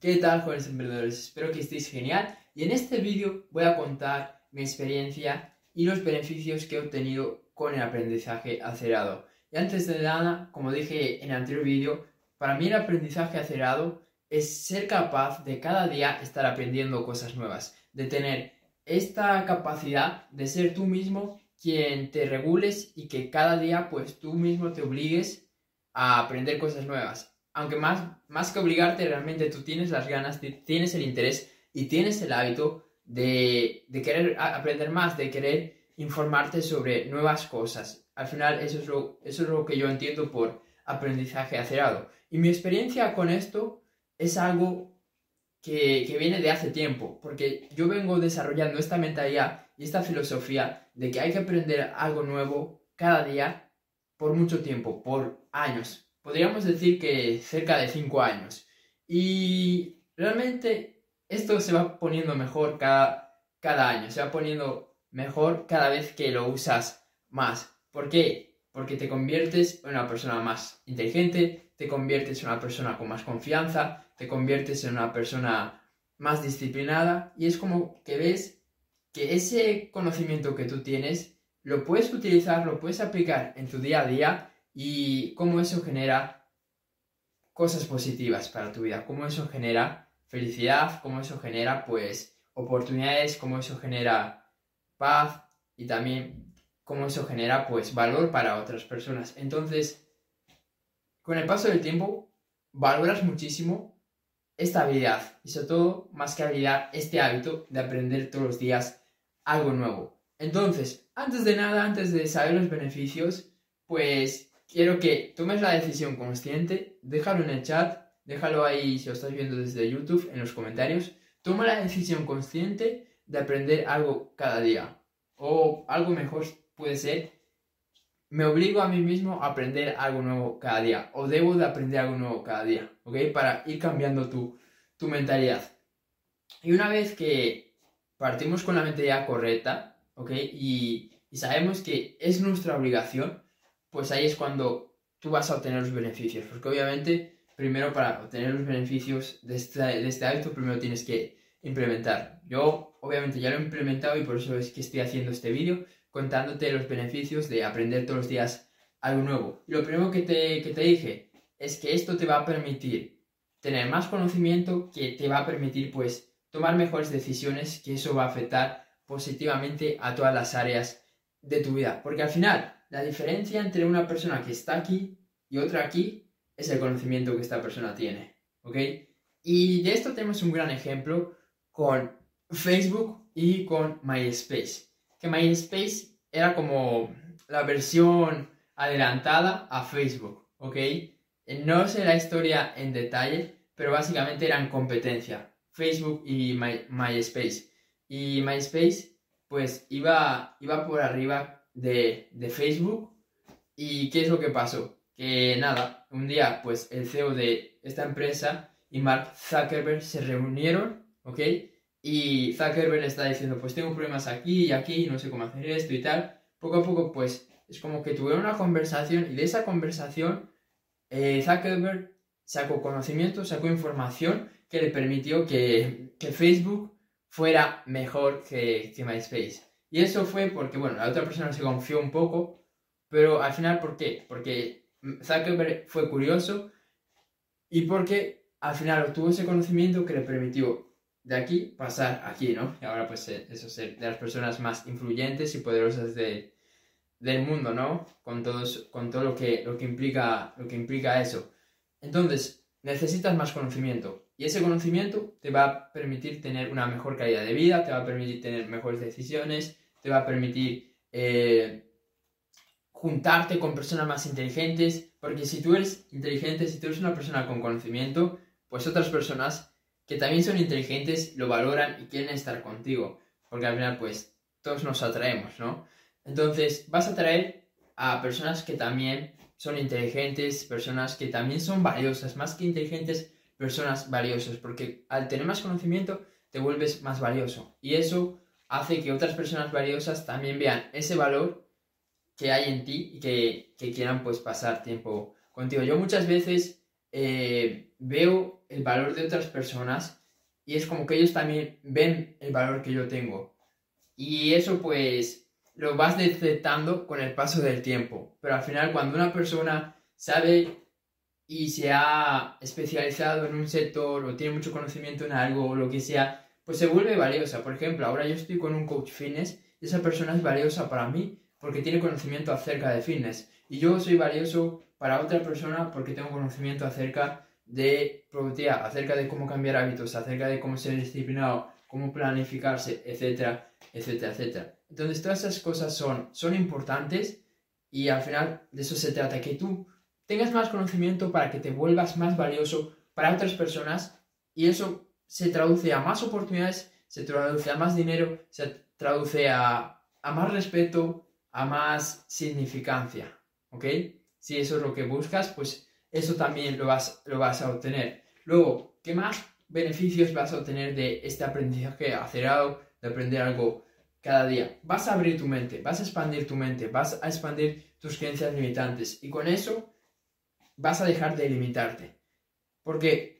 ¿Qué tal, jóvenes emprendedores? Espero que estéis genial y en este vídeo voy a contar mi experiencia y los beneficios que he obtenido con el aprendizaje acelerado. Y antes de nada, como dije en el anterior vídeo, para mí el aprendizaje acelerado es ser capaz de cada día estar aprendiendo cosas nuevas, de tener esta capacidad de ser tú mismo quien te regules y que cada día pues tú mismo te obligues a aprender cosas nuevas aunque más, más que obligarte, realmente tú tienes las ganas, tienes el interés y tienes el hábito de, de querer aprender más, de querer informarte sobre nuevas cosas. Al final, eso es lo, eso es lo que yo entiendo por aprendizaje acelerado. Y mi experiencia con esto es algo que, que, viene de hace tiempo, porque yo vengo desarrollando esta mentalidad y esta filosofía de que hay que aprender algo nuevo cada día por mucho tiempo, por años podríamos decir que cerca de 5 años. Y realmente esto se va poniendo mejor cada, cada año, se va poniendo mejor cada vez que lo usas más. ¿Por qué? Porque te conviertes en una persona más inteligente, te conviertes en una persona con más confianza, te conviertes en una persona más disciplinada y es como que ves que ese conocimiento que tú tienes lo puedes utilizar, lo puedes aplicar en tu día a día y cómo eso genera cosas positivas para tu vida, cómo eso genera felicidad, cómo eso genera pues oportunidades, cómo eso genera paz y también cómo eso genera pues valor para otras personas. Entonces, con el paso del tiempo, valoras muchísimo esta habilidad y sobre todo, más que habilidad, este hábito de aprender todos los días algo nuevo. Entonces, antes de nada, antes de saber los beneficios, pues quiero que tomes la decisión consciente, déjalo en el chat, déjalo ahí si lo estás viendo desde YouTube, en los comentarios. Toma la decisión consciente de aprender algo cada día. O algo mejor puede ser, me obligo a mí mismo a aprender algo nuevo cada día. O debo de aprender algo nuevo cada día, ¿ok? Para ir cambiando tu, tu mentalidad. Y una vez que partimos con la mentalidad correcta, ¿ok? Y, y sabemos que es nuestra obligación, pues ahí es cuando tú vas a obtener los beneficios. Porque obviamente, primero para obtener los beneficios de este, de este hábito, primero tienes que implementar. Yo obviamente ya lo he implementado y por eso es que estoy haciendo este vídeo contándote los beneficios de aprender todos los días algo nuevo. Y lo primero que te, que te dije es que esto te va a permitir tener más conocimiento, que te va a permitir pues tomar mejores decisiones, que eso va a afectar positivamente a todas las áreas de tu vida. Porque al final, la diferencia entre una persona que está aquí y otra aquí es el conocimiento que esta persona tiene, ¿ok? Y de esto tenemos un gran ejemplo con Facebook y con MySpace. Que MySpace era como la versión adelantada a Facebook, ¿ok? No sé la historia en detalle, pero básicamente eran competencia, Facebook y MySpace. Y MySpace, pues iba, iba por arriba de, Facebook. ¿Y qué es lo que pasó? Que nada, un día pues el CEO de esta empresa y Mark Zuckerberg se reunieron, ¿ok? Y Zuckerberg está diciendo, pues tengo problemas aquí y aquí, no sé cómo hacer esto y tal. Poco a poco, pues es como que tuvieron una conversación y de esa conversación eh, Zuckerberg sacó conocimiento, sacó información que le permitió que, Facebook fuera mejor que, que MySpace. Y eso fue porque, bueno, la otra persona se confió un poco, pero al final, ¿por qué? Porque Zuckerberg fue curioso y porque al final obtuvo ese conocimiento que le permitió de aquí pasar aquí, ¿no? Y ahora pues eh, eso es de las personas más influyentes y poderosas de, del mundo, ¿no? Con, todos, con todo lo que, lo, que implica, lo que implica eso. Entonces, necesitas más conocimiento. Y ese conocimiento te va a permitir tener una mejor calidad de vida, te va a permitir tener mejores decisiones, te va a permitir eh, juntarte con personas más inteligentes, porque si tú eres inteligente, si tú eres una persona con conocimiento, pues otras personas que también son inteligentes lo valoran y quieren estar contigo, porque al final pues todos nos atraemos, ¿no? Entonces vas a atraer a personas que también son inteligentes, personas que también son valiosas, más que inteligentes, personas valiosas, porque al tener más conocimiento te vuelves más valioso y eso hace que otras personas valiosas también vean ese valor que hay en ti y que, quieran pues pasar tiempo contigo. Yo muchas veces eh, veo el valor de otras personas y es como que ellos también ven el valor que yo tengo. Y eso pues lo vas detectando con el paso del tiempo. Pero al final cuando una persona sabe y se ha especializado en un sector o tiene mucho conocimiento en algo o lo que sea, pues se vuelve valiosa. Por ejemplo, ahora yo estoy con un coach fitness y esa persona es valiosa para mí porque tiene conocimiento acerca de fitness. Y yo soy valioso para otra persona porque tengo conocimiento acerca de productividad, acerca de cómo cambiar hábitos, acerca de cómo ser disciplinado, cómo planificarse, etcétera, etcétera, etcétera. Entonces todas esas cosas son, son importantes y al final de eso se trata, que tú tengas más conocimiento para que te vuelvas más valioso para otras personas y eso se traduce a más oportunidades, se traduce a más dinero, se traduce a, a más respeto, a más significancia, ¿ok? Si eso es lo que buscas, pues eso también lo vas, lo vas a obtener. Luego, ¿qué más beneficios vas a obtener de este aprendizaje acelerado, de aprender algo cada día? Vas a abrir tu mente, vas a expandir tu mente, vas a expandir tus creencias limitantes y con eso vas a dejar de limitarte. Porque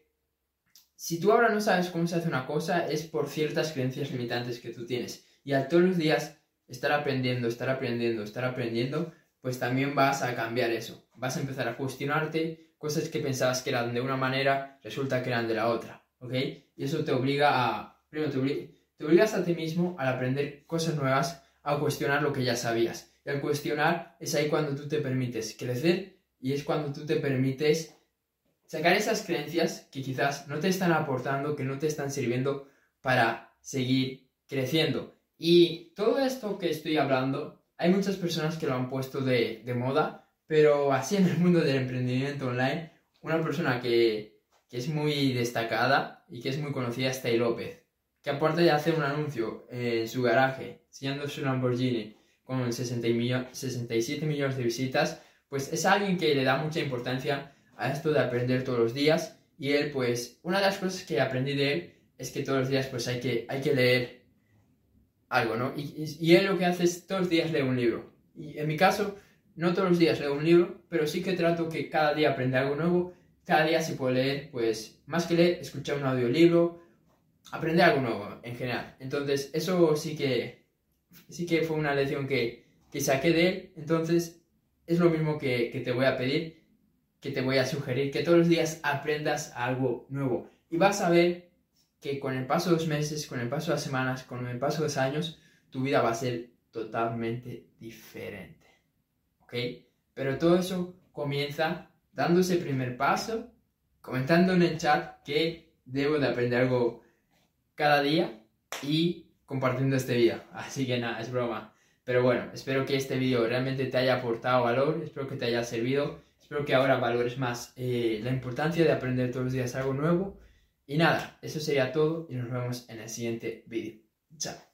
si tú ahora no sabes cómo se hace una cosa, es por ciertas creencias limitantes que tú tienes. Y a todos los días estar aprendiendo, estar aprendiendo, estar aprendiendo, pues también vas a cambiar eso. Vas a empezar a cuestionarte cosas que pensabas que eran de una manera, resulta que eran de la otra, ¿ok? Y eso te obliga a, primero te, te obligas a ti mismo al aprender cosas nuevas, a cuestionar lo que ya sabías. Y al cuestionar es ahí cuando tú te permites crecer y es cuando tú te permites sacar esas creencias que quizás no te están aportando, que no te están sirviendo para seguir creciendo. Y todo esto que estoy hablando, hay muchas personas que lo han puesto de, moda, pero así en el mundo del emprendimiento online, una persona que, es muy destacada y que es muy conocida es Tai López, que aparte de hacer un anuncio en su garaje, enseñando su Lamborghini con 67 millones de visitas, pues es alguien que le da mucha importancia a esto de aprender todos los días y él pues una de las cosas que aprendí de él es que todos los días pues hay que, hay que leer algo, ¿no? Y, él lo que hace es todos los días leer un libro. Y en mi caso, no todos los días leo un libro, pero sí que trato que cada día aprenda algo nuevo. Cada día si puedo leer, pues más que leer, escuchar un audiolibro, aprender algo nuevo en general. Entonces, eso sí que, sí que fue una lección que, que saqué de él. Entonces, es lo mismo que te voy a pedir, que te voy a sugerir, que todos los días aprendas algo nuevo. Y vas a ver que con el paso de los meses, con el paso de las semanas, con el paso de los años, tu vida va a ser totalmente diferente. ¿Ok? Pero todo eso comienza dando ese primer paso, comentando en el chat que debo de aprender algo cada día y compartiendo este vídeo. Así que nada, es broma. Pero bueno, espero que este vídeo realmente te haya aportado valor, espero que te haya servido, espero que ahora valores más eh, la importancia de aprender todos los días algo nuevo y nada, eso sería todo y nos vemos en el siguiente vídeo. Chao.